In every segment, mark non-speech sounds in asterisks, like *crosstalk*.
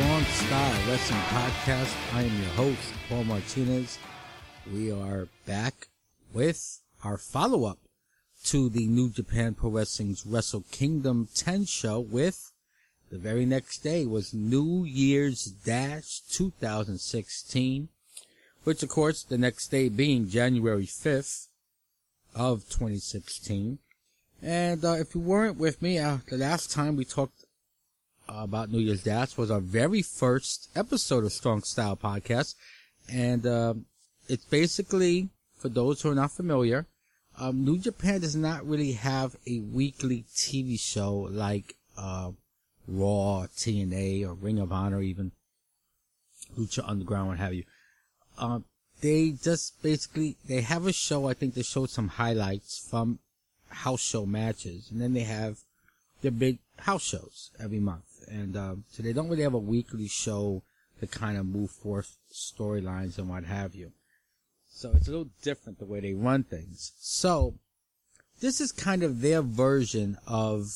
Strong Style Wrestling Podcast. I am your host, Paul Martinez. We are back with our follow up to the New Japan Pro Wrestling's Wrestle Kingdom 10 show with the very next day was New Year's Dash 2016, which of course the next day being January 5th of 2016. And uh, if you weren't with me, uh, the last time we talked about New Year's Dash was our very first episode of Strong Style Podcast. And um, it's basically, for those who are not familiar, um, New Japan does not really have a weekly TV show like uh, Raw, TNA, or Ring of Honor, even Lucha Underground, what have you. Uh, they just basically they have a show. I think they show some highlights from house show matches, and then they have their big house shows every month. And um, so they don't really have a weekly show to kind of move forth storylines and what have you. So it's a little different the way they run things. So this is kind of their version of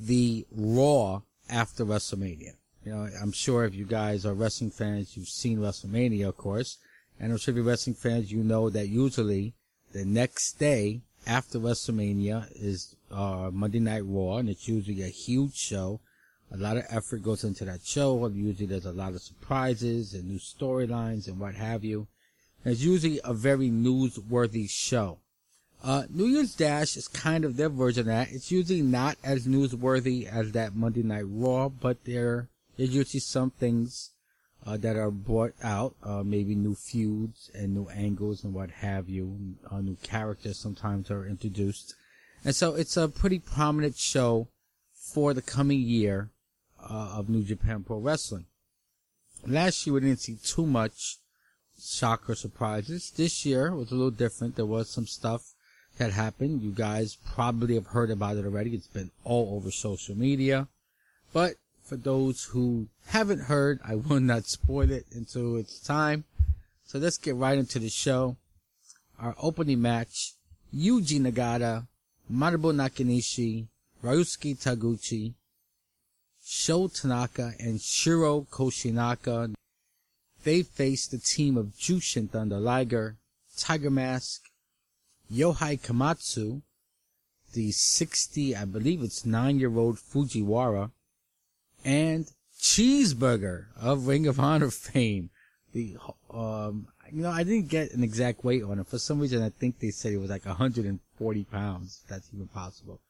the Raw after WrestleMania. You know, I'm sure if you guys are wrestling fans, you've seen WrestleMania, of course. And I'm sure if you're wrestling fans, you know that usually the next day after WrestleMania is uh, Monday Night Raw, and it's usually a huge show. A lot of effort goes into that show. Usually there's a lot of surprises and new storylines and what have you. And it's usually a very newsworthy show. Uh, New Year's Dash is kind of their version of that. It's usually not as newsworthy as that Monday Night Raw, but there there's usually some things uh, that are brought out, uh, maybe new feuds and new angles and what have you. Uh, new characters sometimes are introduced, and so it's a pretty prominent show for the coming year uh, of New Japan Pro Wrestling. Last year we didn't see too much shocker surprises. This year was a little different. There was some stuff that happened. You guys probably have heard about it already. It's been all over social media. But for those who haven't heard, I will not spoil it until it's time. So let's get right into the show. Our opening match, Yuji Nagata, Manabu Nakanishi, Ryusuke Taguchi, Sho Tanaka, and Shiro Koshinaka. They faced the team of Jushin Thunder Liger, Tiger Mask, Yohei Komatsu, the 60, I believe it's 9 year old Fujiwara, and Cheeseburger of Ring of Honor fame. The, um, you know, I didn't get an exact weight on it. For some reason, I think they said it was like 140 pounds. That's even possible.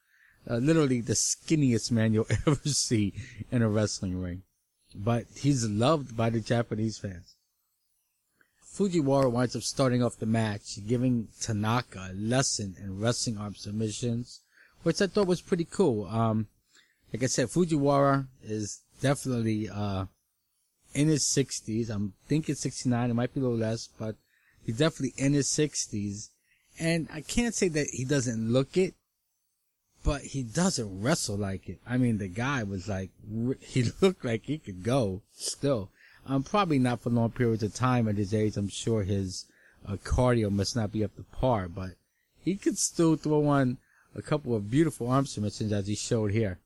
Uh, literally the skinniest man you'll *laughs* ever see in a wrestling ring. But he's loved by the Japanese fans. Fujiwara winds up starting off the match, giving Tanaka a lesson in wrestling arm submissions, which I thought was pretty cool. Um, like I said, Fujiwara is definitely, uh, in his 60s. I'm thinking 69. It might be a little less, but he's definitely in his 60s. And I can't say that he doesn't look it, but he doesn't wrestle like it. I mean, the guy was like, *laughs* he looked like he could go still. Um, probably not for long periods of time at his age. I'm sure his uh, cardio must not be up to par, but he could still throw on a couple of beautiful arm submissions as he showed here.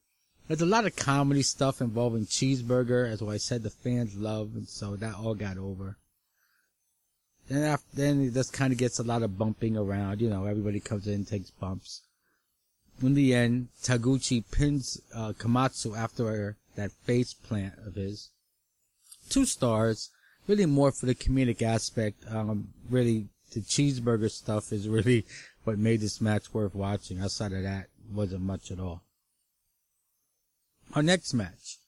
There's a lot of comedy stuff involving Cheeseburger, as I said the fans love, and so that all got over. Then after, then it just kind of gets a lot of bumping around. You know, everybody comes in, and takes bumps. In the end, Taguchi pins uh, Komatsu after that face plant of his two stars. Really more for the comedic aspect. Um, really, the cheeseburger stuff is really *laughs* what made this match worth watching. Outside of that, wasn't much at all. Our next match,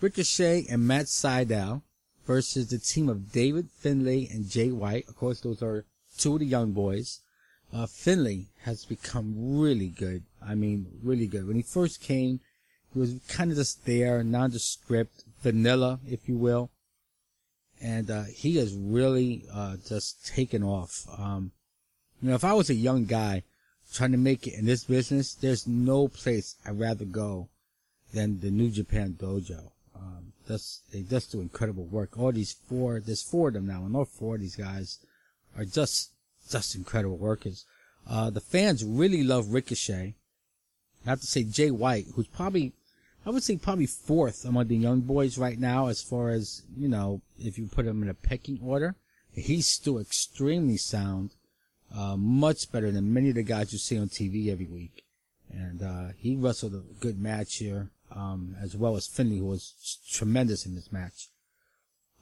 Ricochet and Matt Sydal versus the team of David Finlay and Jay White. Of course, those are two of the young boys. Uh, Finlay has become really good. I mean, really good. When he first came, he was kind of just there, nondescript, vanilla, if you will and uh, he has really uh, just taken off. Um, you know, if I was a young guy trying to make it in this business, there's no place I'd rather go than the New Japan Dojo. Um, they just do incredible work. All these four, there's four of them now, and all four of these guys are just, just incredible workers. Uh, the fans really love Ricochet. I have to say Jay White, who's probably, I would say probably fourth among the young boys right now as far as, you know, if you put him in a pecking order. He's still extremely sound, uh, much better than many of the guys you see on TV every week. And, uh, he wrestled a good match here, um, as well as Finlay, who was tremendous in this match.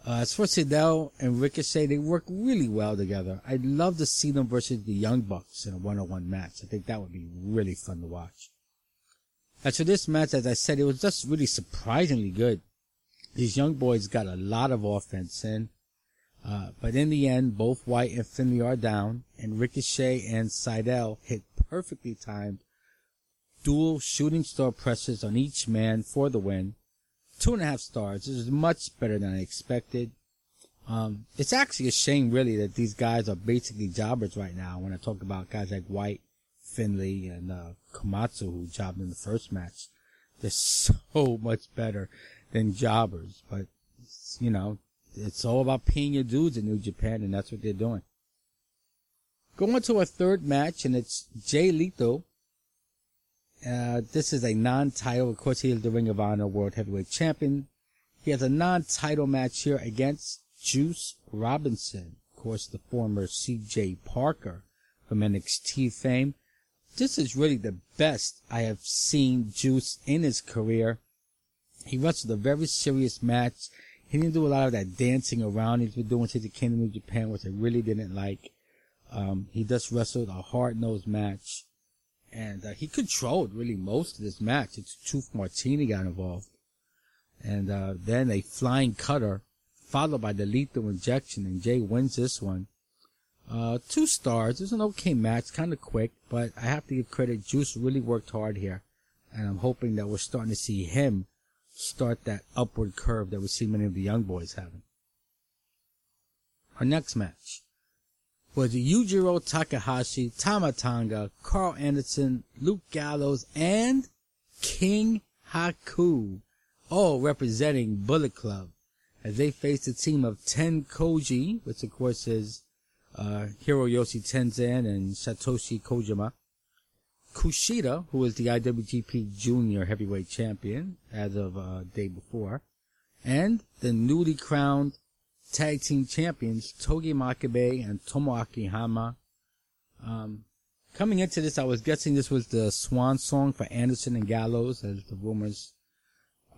Uh, as for Sydal and Ricochet, they work really well together. I'd love to see them versus the Young Bucks in a one-on-one match. I think that would be really fun to watch. As for this match, as I said, it was just really surprisingly good. These young boys got a lot of offense in. Uh, but in the end, both White and Finlay are down, and Ricochet and Sydal hit perfectly timed dual shooting star presses on each man for the win. Two and a half stars. This is much better than I expected. Um, it's actually a shame, really, that these guys are basically jobbers right now. When I talk about guys like White, Finlay, and uh, Komatsu, who jobbed in the first match, they're *laughs* so much better than jobbers. But you know, it's all about paying your dues in New Japan, and that's what they're doing. Going to a third match, and it's Jay Lethal uh, this is a non-title. Of course, he is the Ring of Honor World Heavyweight Champion. He has a non-title match here against Juice Robinson. Of course, the former CJ Parker from NXT fame. This is really the best I have seen Juice in his career. He wrestled a very serious match. He didn't do a lot of that dancing around he's been doing since he came to New Japan, which I really didn't like. Um, he just wrestled a hard-nosed match and uh, he controlled really most of this match. It's Truth Martini got involved, and uh, then a flying cutter followed by the lethal injection, and Jay wins this one. Uh, two stars. It's an okay match, kind of quick, but I have to give credit. Juice really worked hard here, and I'm hoping that we're starting to see him start that upward curve that we see many of the young boys having. Our next match was Yujiro Takahashi, Tama Tonga, Karl Anderson, Luke Gallows, and King Haku, all representing Bullet Club, as they faced a team of Ten Koji, which of course is uh, Hiroyoshi Tenzan and Satoshi Kojima, Kushida, who is the IWGP Junior Heavyweight Champion as of uh, day before, and the newly crowned tag team champions Togi Makabe and Tomoaki Honma. Um, coming into this, I was guessing this was the swan song for Anderson and Gallows, as the rumors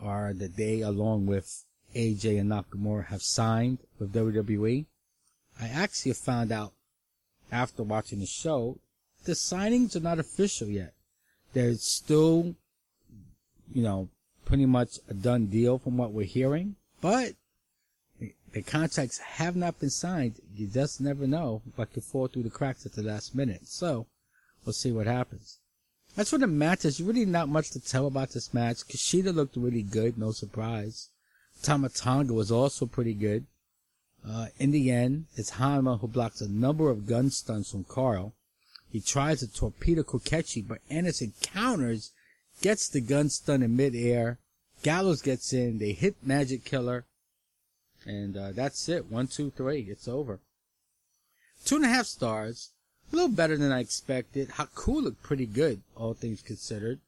are that they, along with AJ and Nakamura, have signed with WWE. I actually found out after watching the show, the signings are not official yet. They're still, you know, pretty much a done deal from what we're hearing, but the contracts have not been signed. You just never know what could fall through the cracks at the last minute. So, we'll see what happens. As for the match, there's really not much to tell about this match. Kushida looked really good, no surprise. Tama Tonga was also pretty good. Uh, in the end, it's Honma who blocks a number of gun stunts from Karl. He tries to torpedo Kokeshi, but Anderson counters, gets the gun stun in midair. Gallows gets in, they hit Magic Killer, and uh, that's it. One, two, three. It's over. Two and a half stars. A little better than I expected. Haku looked pretty good, all things considered.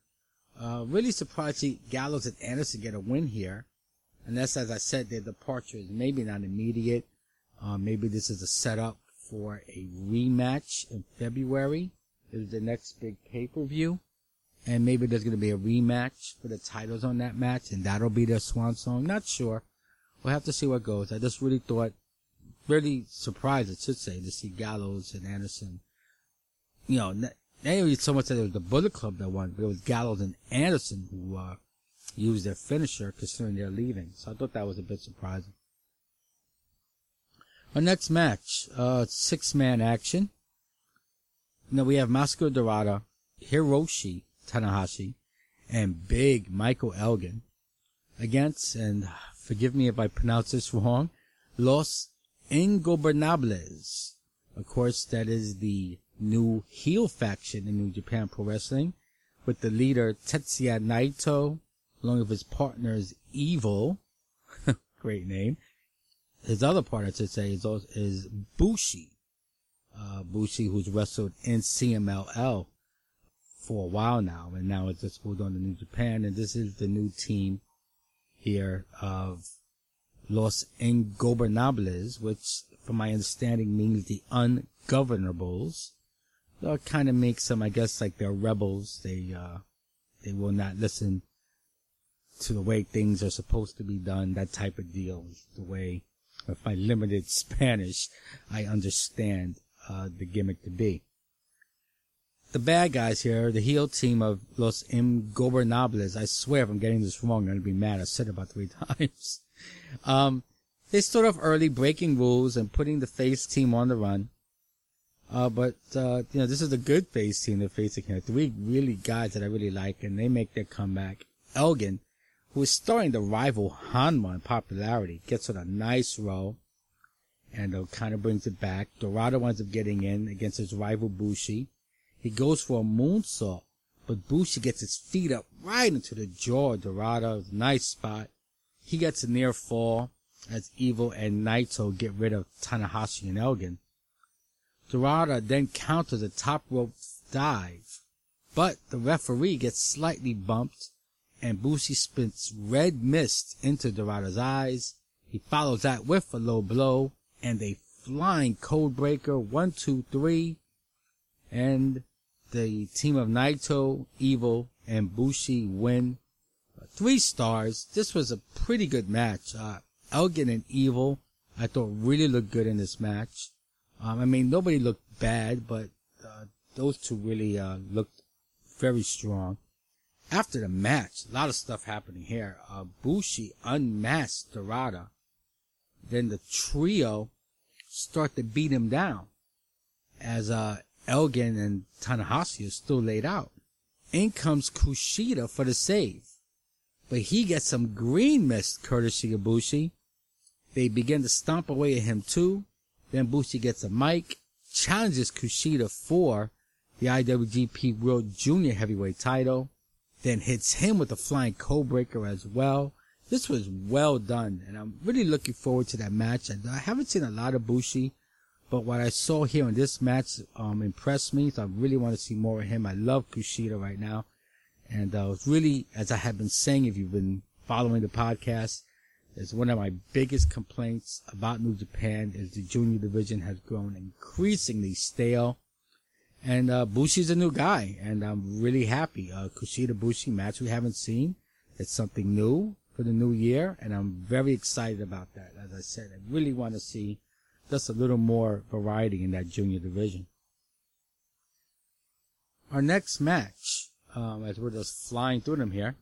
Uh, really surprised to see Gallows and Anderson get a win here. Unless, as I said, their departure is maybe not immediate. Uh, maybe this is a setup for a rematch in February. Is the next big pay-per-view. And maybe there's going to be a rematch for the titles on that match, and that'll be their swan song. Not sure. We'll have to see what goes. I just really thought, really surprised, I should say, to see Gallows and Anderson. You know, not, not even so much that it was the Bullet Club that won, but it was Gallows and Anderson who uh, used their finisher, considering they're leaving. So I thought that was a bit surprising. Our next match, uh, six man action. Now we have Mascara Dorada, Hiroshi Tanahashi, and Big Michael Elgin against, and forgive me if I pronounce this wrong, Los Ingobernables. Of course, that is the new heel faction in New Japan Pro Wrestling, with the leader Tetsuya Naito, along with his partners Evil, *laughs* great name. His other partner, should say, is, is Bushi. Uh, Bushi, who's wrestled in CMLL for a while now, and now it's just moved on to New Japan, and this is the new team here of Los Ingobernables, which, from my understanding, means the ungovernables. That kind of makes them, I guess, like they're rebels. They, uh, they will not listen to the way things are supposed to be done. That type of deal the way, with my limited *laughs* Spanish, I understand, uh, the gimmick to be. The bad guys here, the heel team of Los Ingobernables, I swear if I'm getting this wrong, I'm going to be mad. I said it about three *laughs* times. Um, they start off early, breaking rules and putting the face team on the run. Uh, but, uh, you know, this is a good face team they're facing here. Three really guys that I really like, and they make their comeback. Elgin, who is starting to rival Honma in popularity, gets on a nice roll and uh, kind of brings it back. Dorado winds up getting in against his rival Bushi. He goes for a moonsault, but Bushi gets his feet up right into the jaw of Dorado. Nice spot. He gets a near fall as Evil and Naito get rid of Tanahashi and Elgin. Dorada then counters a top rope dive, but the referee gets slightly bumped and Bushi spits red mist into Dorada's eyes. He follows that with a low blow and a flying code breaker. One, two, three. And the team of Naito, Evil, and Bushi win. Three stars. This was a pretty good match. Uh, Elgin and Evil, I thought really looked good in this match. Um, I mean, nobody looked bad, but uh, those two really uh, looked very strong. After the match, a lot of stuff happening here. Uh, Bushi unmasked Dorado. Then the trio start to beat him down as uh, Elgin and Tanahashi are still laid out. In comes Kushida for the save. But he gets some green mist courtesy of Bushi. They begin to stomp away at him too. Then Bushi gets a mic, challenges Kushida for the IWGP World Junior Heavyweight title, then hits him with a flying codebreaker as well. This was well done, and I'm really looking forward to that match. I haven't seen a lot of Bushi, but what I saw here in this match um, impressed me. So I really want to see more of him. I love Kushida right now, and uh, it's really, as I have been saying, if you've been following the podcast, it's one of my biggest complaints about New Japan is the junior division has grown increasingly stale. And uh, Bushi's a new guy, and I'm really happy. Uh, Kushida Bushi match we haven't seen. It's something new for the new year, and I'm very excited about that. As I said, I really want to see just a little more variety in that junior division. Our next match, um, as we're just flying through them here,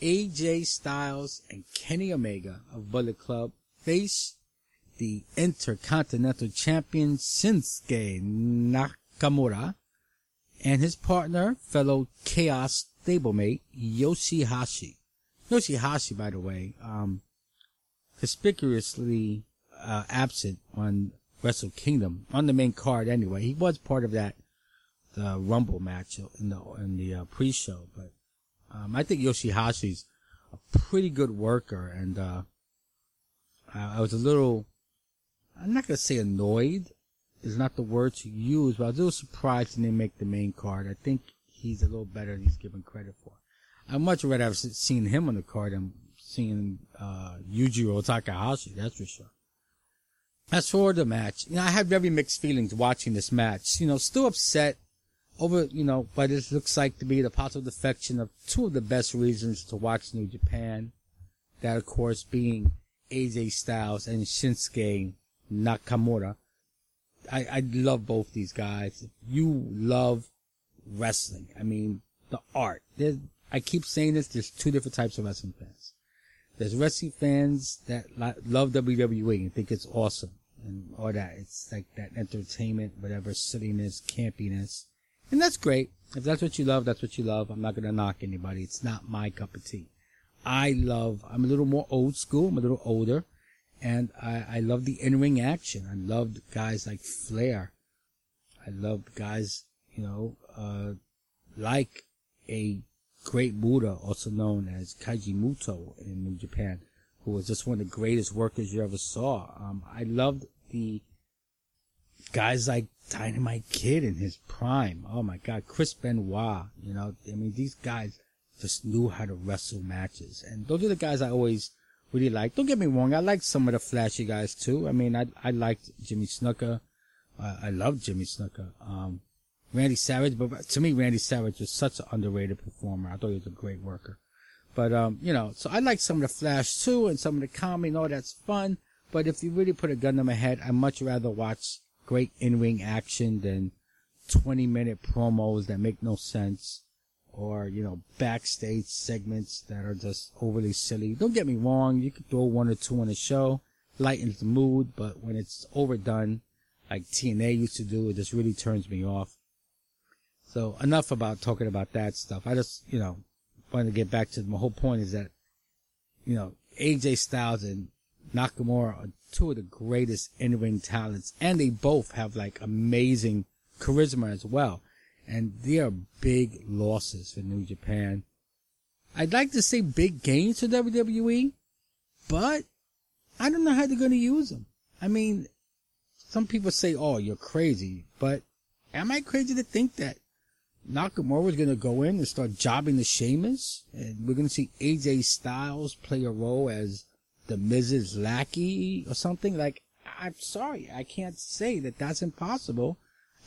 AJ Styles and Kenny Omega of Bullet Club face the Intercontinental Champion Shinsuke Nakamura and his partner, fellow Chaos stablemate Yoshihashi. Yoshihashi, by the way, um, conspicuously uh, absent on Wrestle Kingdom on the main card. Anyway, he was part of that the Rumble match in the in the uh, pre-show, but um, I think Yoshihashi's a pretty good worker, and uh, I, I was a little, I'm not gonna say annoyed, is not the word to use, but I was a little surprised when they make the main card. I think he's a little better than he's given credit for. I'd much rather have seen him on the card than seeing uh, Yujiro Takahashi, that's for sure. As for the match, you know, I had very mixed feelings watching this match. You know, still upset over, you know, what it looks like to be the possible defection of two of the best reasons to watch New Japan. That, of course, being AJ Styles and Shinsuke Nakamura. I, I love both these guys. You love wrestling. I mean, the art. There's, I keep saying this, there's two different types of wrestling fans. There's wrestling fans that love WWE and think it's awesome and all that. It's like that entertainment, whatever, silliness, campiness. And that's great. If that's what you love, that's what you love. I'm not going to knock anybody. It's not my cup of tea. I love, I'm a little more old school. I'm a little older. And I, I love the in-ring action. I love guys like Flair. I love guys, you know, uh, like a great Muta, also known as Keiji Muto in New Japan, who was just one of the greatest workers you ever saw. Um, I loved the guys like Dynamite Kid in his prime. Oh my God, Chris Benoit. You know, I mean, these guys just knew how to wrestle matches, and those are the guys I always really like. Don't get me wrong, I like some of the flashy guys too. I mean, I I liked Jimmy Snuka. Uh, I love Jimmy Snuka. Um, Randy Savage, but to me, Randy Savage was such an underrated performer. I thought he was a great worker. But, um, you know, so I like some of the Flash too and some of the comedy and all that's fun. But if you really put a gun to my head, I'd much rather watch great in-ring action than 20 minute promos that make no sense or, you know, backstage segments that are just overly silly. Don't get me wrong. You could throw one or two on a show, lightens the mood, but when it's overdone, like TNA used to do, it just really turns me off. So enough about talking about that stuff. I just, you know, wanted to get back to my whole point is that, you know, AJ Styles and Nakamura are two of the greatest in-ring talents, and they both have like amazing charisma as well. And they are big losses for New Japan. I'd like to say big gains for WWE, but I don't know how they're going to use them. I mean, some people say, oh, you're crazy, but am I crazy to think that Nakamura going to go in and start jobbing the Sheamus, and we're going to see AJ Styles play a role as the Miz's lackey or something. Like, I'm sorry, I can't say that that's impossible.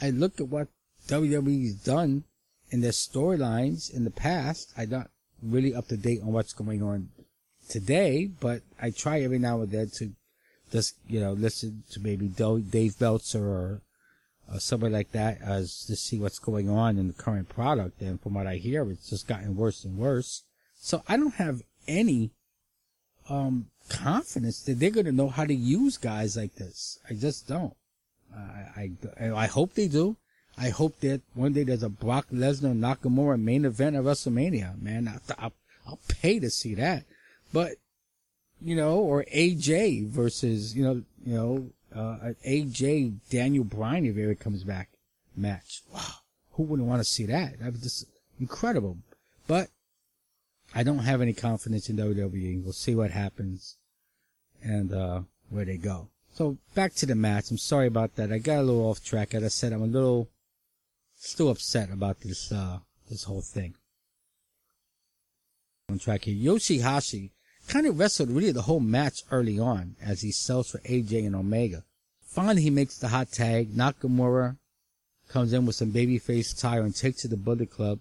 I look at what WWE's done in their storylines in the past. I'm not really up to date on what's going on today, but I try every now and then to just, you know, listen to maybe Dave Meltzer or uh, somebody like that as to see what's going on in the current product. And from what I hear, it's just gotten worse and worse. So I don't have any, um, confidence that they're going to know how to use guys like this. I just don't. I, I, I hope they do. I hope that one day there's a Brock Lesnar Nakamura main event at WrestleMania, man. I, I'll, I'll pay to see that. But, you know, or AJ versus, you know, you know, uh, an AJ Daniel Bryan if ever comes back match. Wow. Who wouldn't want to see that? That was just incredible. But I don't have any confidence in WWE. We'll see what happens and, uh, where they go. So back to the match. I'm sorry about that. I got a little off track. As I said, I'm a little still upset about this, uh, this whole thing. On track here. Yoshihashi kind of wrestled really the whole match early on as he sells for AJ and Omega. Finally, he makes the hot tag. Nakamura comes in with some babyface tire and takes to the Bullet Club.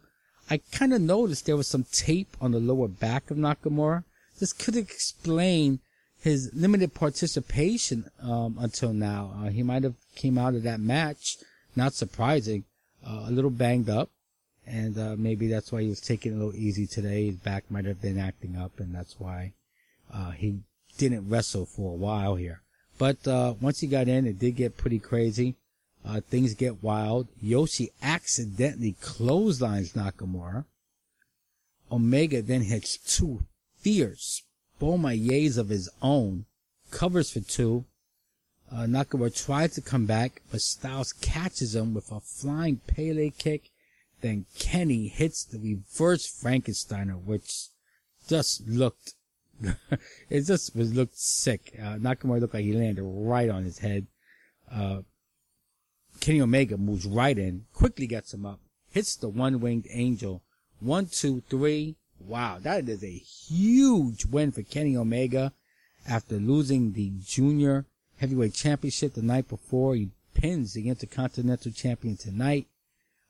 I kind of noticed there was some tape on the lower back of Nakamura. This could explain his limited participation um, until now. Uh, he might have came out of that match, not surprising, uh, a little banged up, and uh, maybe that's why he was taking it a little easy today. His back might have been acting up, and that's why uh, he didn't wrestle for a while here. But uh, once he got in, it did get pretty crazy. Uh, things get wild. Yoshi accidentally clotheslines Nakamura. Omega then hits two fierce Bomayes of his own, covers for two. Uh, Nakamura tries to come back, but Styles catches him with a flying Pele kick. Then Kenny hits the reverse Frankensteiner, which just looked *laughs* it just was looked sick. Uh, Nakamura looked like he landed right on his head. Uh, Kenny Omega moves right in, quickly gets him up, hits the one-winged angel. One, two, three. Wow, that is a huge win for Kenny Omega after losing the junior heavyweight championship the night before. He pins the intercontinental champion tonight.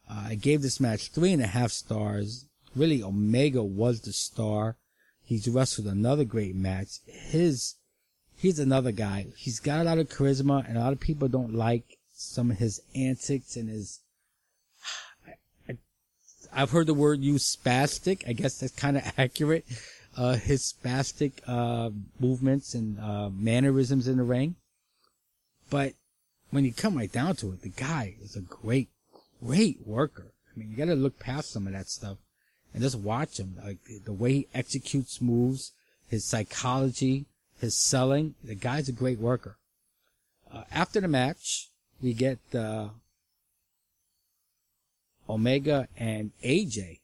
Uh, I gave this match three and a half stars. Really, Omega was the star. He's wrestled another great match. His, he's another guy. He's got a lot of charisma and a lot of people don't like some of his antics and his, I, have heard the word used spastic. I guess that's kind of *laughs* accurate. Uh, his spastic, uh, movements and, uh, mannerisms in the ring. But when you come right down to it, the guy is a great, great worker. I mean, you gotta look past some of that stuff and just watch him. Like the way he executes moves, his psychology, his selling. The guy's a great worker. Uh, after the match, we get uh, Omega and AJ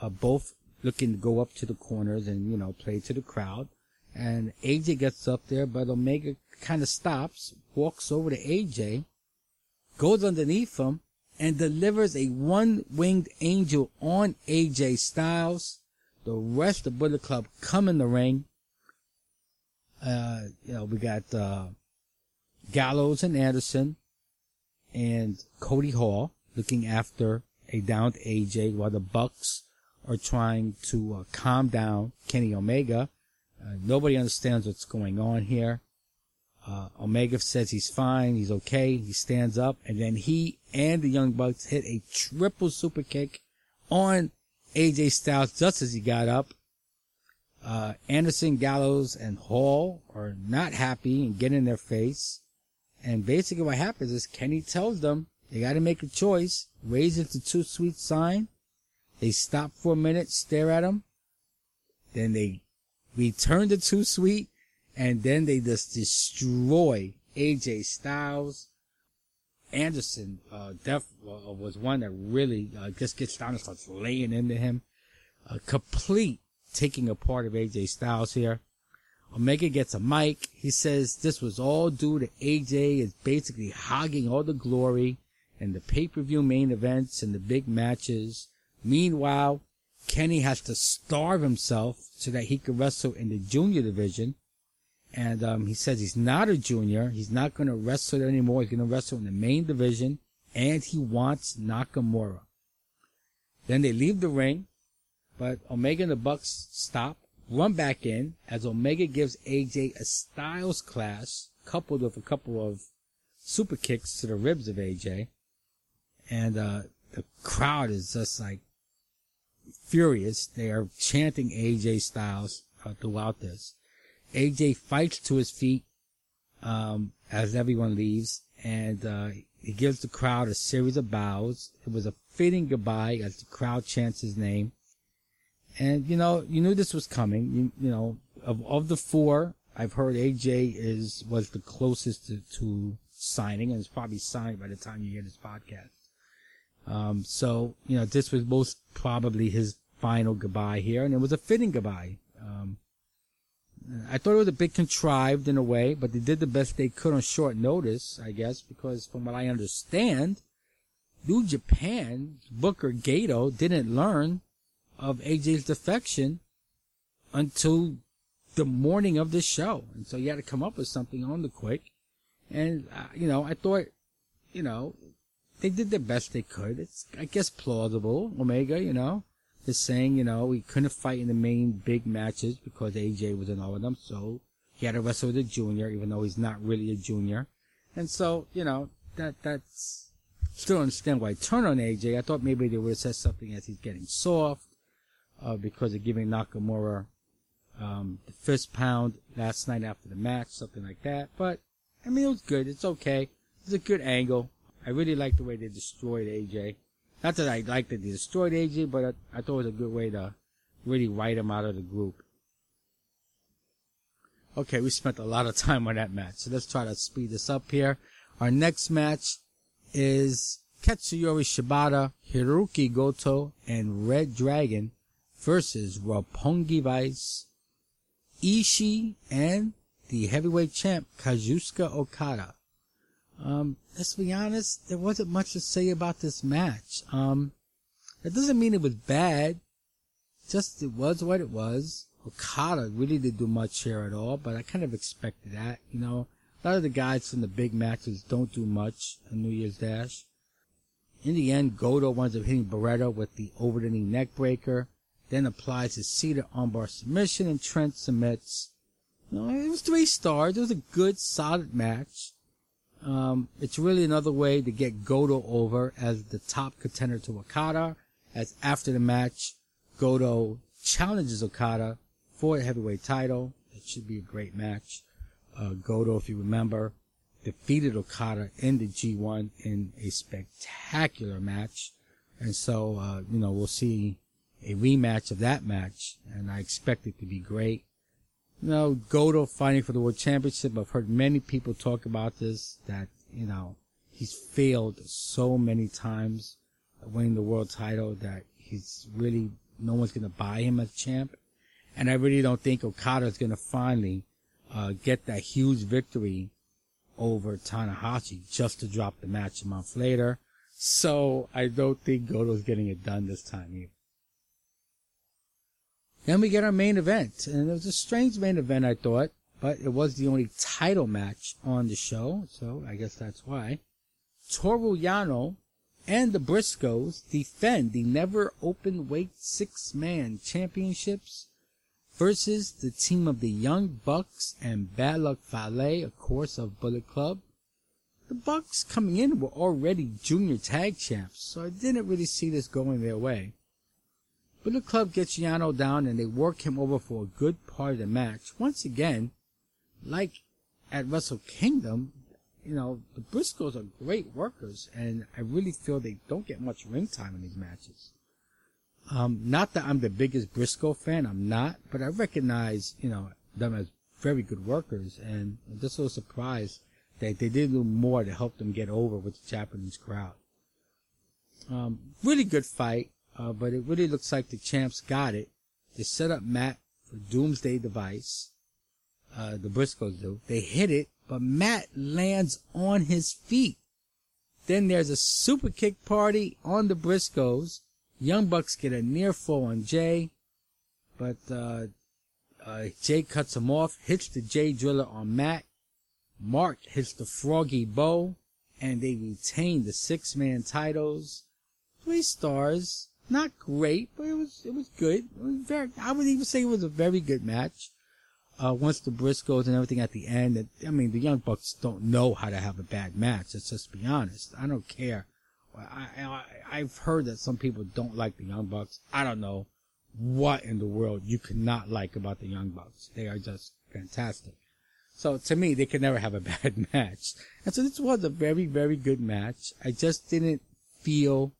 are both looking to go up to the corners and you know play to the crowd. And AJ gets up there, but Omega kind of stops, walks over to AJ, goes underneath him, and delivers a one-winged angel on AJ Styles. The rest of Bullet Club come in the ring. Uh, you know, we got, uh, Gallows and Anderson and Cody Hall looking after a downed AJ while the Bucks are trying to uh, calm down Kenny Omega. Uh, nobody understands what's going on here. Uh, Omega says he's fine, he's okay, he stands up, and then he and the Young Bucks hit a triple super kick on AJ Styles just as he got up. Uh, Anderson, Gallows, and Hall are not happy and get in their face. And basically what happens is Kenny tells them they gotta make a choice, raises the two sweet sign. They stop for a minute, stare at him. Then they return to two sweet and then they just destroy AJ Styles. Anderson, uh, def, uh, was one that really, uh, just gets down and starts laying into him. A complete taking apart of AJ Styles here. Omega gets a mic. He says this was all due to AJ is basically hogging all the glory and the pay-per-view main events and the big matches. Meanwhile, Kenny has to starve himself so that he can wrestle in the junior division. And um, he says he's not a junior. He's not going to wrestle anymore. He's going to wrestle in the main division. And he wants Nakamura. Then they leave the ring. But Omega and the Bucks stop, run back in as Omega gives AJ a Styles clash coupled with a couple of super kicks to the ribs of AJ. And uh, the crowd is just like furious. They are chanting AJ Styles uh, throughout this. AJ fights to his feet um, as everyone leaves, and uh, he gives the crowd a series of bows. It was a fitting goodbye as the crowd chants his name. And you know, you knew this was coming. You, you know, of of the four, I've heard AJ is was the closest to, to signing, and is probably signed by the time you hear this podcast. Um, so you know, this was most probably his final goodbye here, and it was a fitting goodbye. Um, I thought it was a bit contrived in a way, but they did the best they could on short notice, I guess, because from what I understand, New Japan, Booker Gedo didn't learn of AJ's defection until the morning of the show. And so you had to come up with something on the quick. And, uh, you know, I thought, you know, they did the best they could. It's, I guess, plausible. Omega, you know, is saying, you know, he couldn't fight in the main big matches because AJ was in all of them. So he had to wrestle with a junior, even though he's not really a junior. And so, you know, that, that's, still understand why turn on AJ. I thought maybe they would have said something as he's getting soft uh, because of giving Nakamura um, the fist pound last night after the match, something like that. But I mean, it was good. It's okay. It's a good angle. I really like the way they destroyed AJ. Not that I like that they destroyed AJ, but I, I thought it was a good way to really write him out of the group. Okay, we spent a lot of time on that match, so let's try to speed this up here. Our next match is Katsuyori Shibata, Hiroki Goto, and Red Dragon versus Roppongi Vice, Ishii, and the heavyweight champ Kazuchika Okada. Um, let's be honest, there wasn't much to say about this match. Um, that doesn't mean it was bad. Just it was what it was. Okada really didn't do much here at all, but I kind of expected that. You know, a lot of the guys from the big matches don't do much on New Year's Dash. In the end, Goto winds up hitting Beretta with the over the knee neck breaker then applies his seated armbar submission, and Trent submits. You know, it was three stars. It was a good, solid match. Um, it's really another way to get Goto over as the top contender to Okada. As after the match, Goto challenges Okada for the heavyweight title. It should be a great match. Uh, Goto, if you remember, defeated Okada in the G1 in a spectacular match. And so, uh, you know, we'll see a rematch of that match, and I expect it to be great. Know, Goto fighting for the world championship. I've heard many people talk about this, that, you know, he's failed so many times winning the world title that he's really, no one's going to buy him as champ. And I really don't think Okada is going to finally, uh, get that huge victory over Tanahashi just to drop the match a month later. So I don't think Goto's getting it done this time either. Then we get our main event, and it was a strange main event, I thought, but it was the only title match on the show, so I guess that's why. Toru Yano and the Briscoes defend the never open weight six man championships versus the team of the Young Bucks and Bad Luck Fale, of course, of Bullet Club. The Bucks coming in were already junior tag champs, so I didn't really see this going their way. Bullet Club gets Yano down and they work him over for a good part of the match. Once again, like at Wrestle Kingdom, you know, the Briscoes are great workers and I really feel they don't get much ring time in these matches. Um, not that I'm the biggest Briscoe fan, I'm not, but I recognize, you know, them as very good workers and I'm just so surprised that they did do more to help them get over with the Japanese crowd. Um, really good fight. Uh, but it really looks like the champs got it. They set up Matt for Doomsday Device. Uh, the Briscoes do. They hit it, but Matt lands on his feet. Then there's a super kick party on the Briscoes. Young Bucks get a near fall on Jay, but uh, uh, Jay cuts him off, hits the Jay Driller on Matt. Mark hits the Froggy Bow, and they retain the six man titles. Three stars. Not great, but it was it was good. It was very. I would even say it was a very good match. Uh, once the Briscoes and everything at the end, I mean, the Young Bucks don't know how to have a bad match. Let's just be honest. I don't care. I, I I've heard that some people don't like the Young Bucks. I don't know what in the world you could not like about the Young Bucks. They are just fantastic. So to me, they could never have a *laughs* bad match. And so this was a very, very good match. I just didn't feel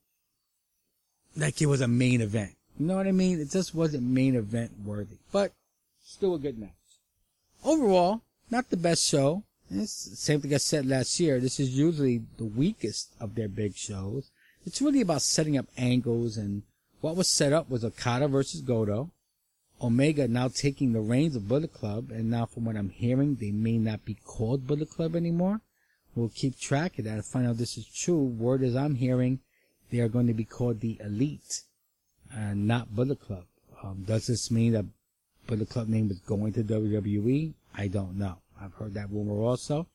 like it was a main event. You know what I mean? It just wasn't main event worthy, but still a good match. Overall, not the best show. It's the same thing I said last year. This is usually the weakest of their big shows. It's really about setting up angles and what was set up was Okada versus Goto. Omega now taking the reins of Bullet Club, and now from what I'm hearing, they may not be called Bullet Club anymore. We'll keep track of that and find out if this is true. Word is I'm hearing they are going to be called the Elite and not Bullet Club. Um, does this mean that Bullet Club name is going to WWE? I don't know. I've heard that rumor also.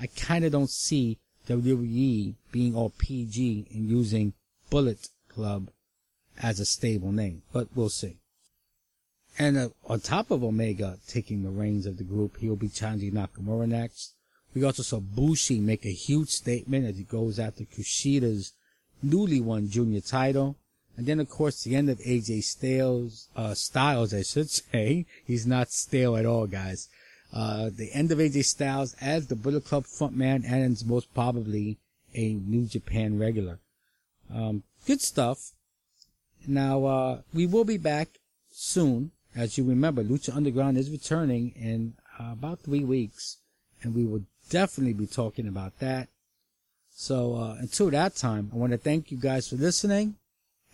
I kind of don't see WWE being all PG and using Bullet Club as a stable name, but we'll see. And uh, on top of Omega taking the reins of the group, he'll be challenging Nakamura next. We also saw Bushi make a huge statement as he goes after Kushida's newly won junior title. And then, of course, the end of AJ Styles, uh, Styles, I should say. *laughs* He's not stale at all, guys. Uh, the end of AJ Styles as the Bullet Club frontman and most probably a New Japan regular. Um, good stuff. Now, uh, we will be back soon. As you remember, Lucha Underground is returning in about three weeks, and we will definitely be talking about that. So uh, until that time, I want to thank you guys for listening.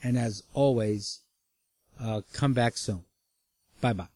And as always, uh, come back soon. Bye bye.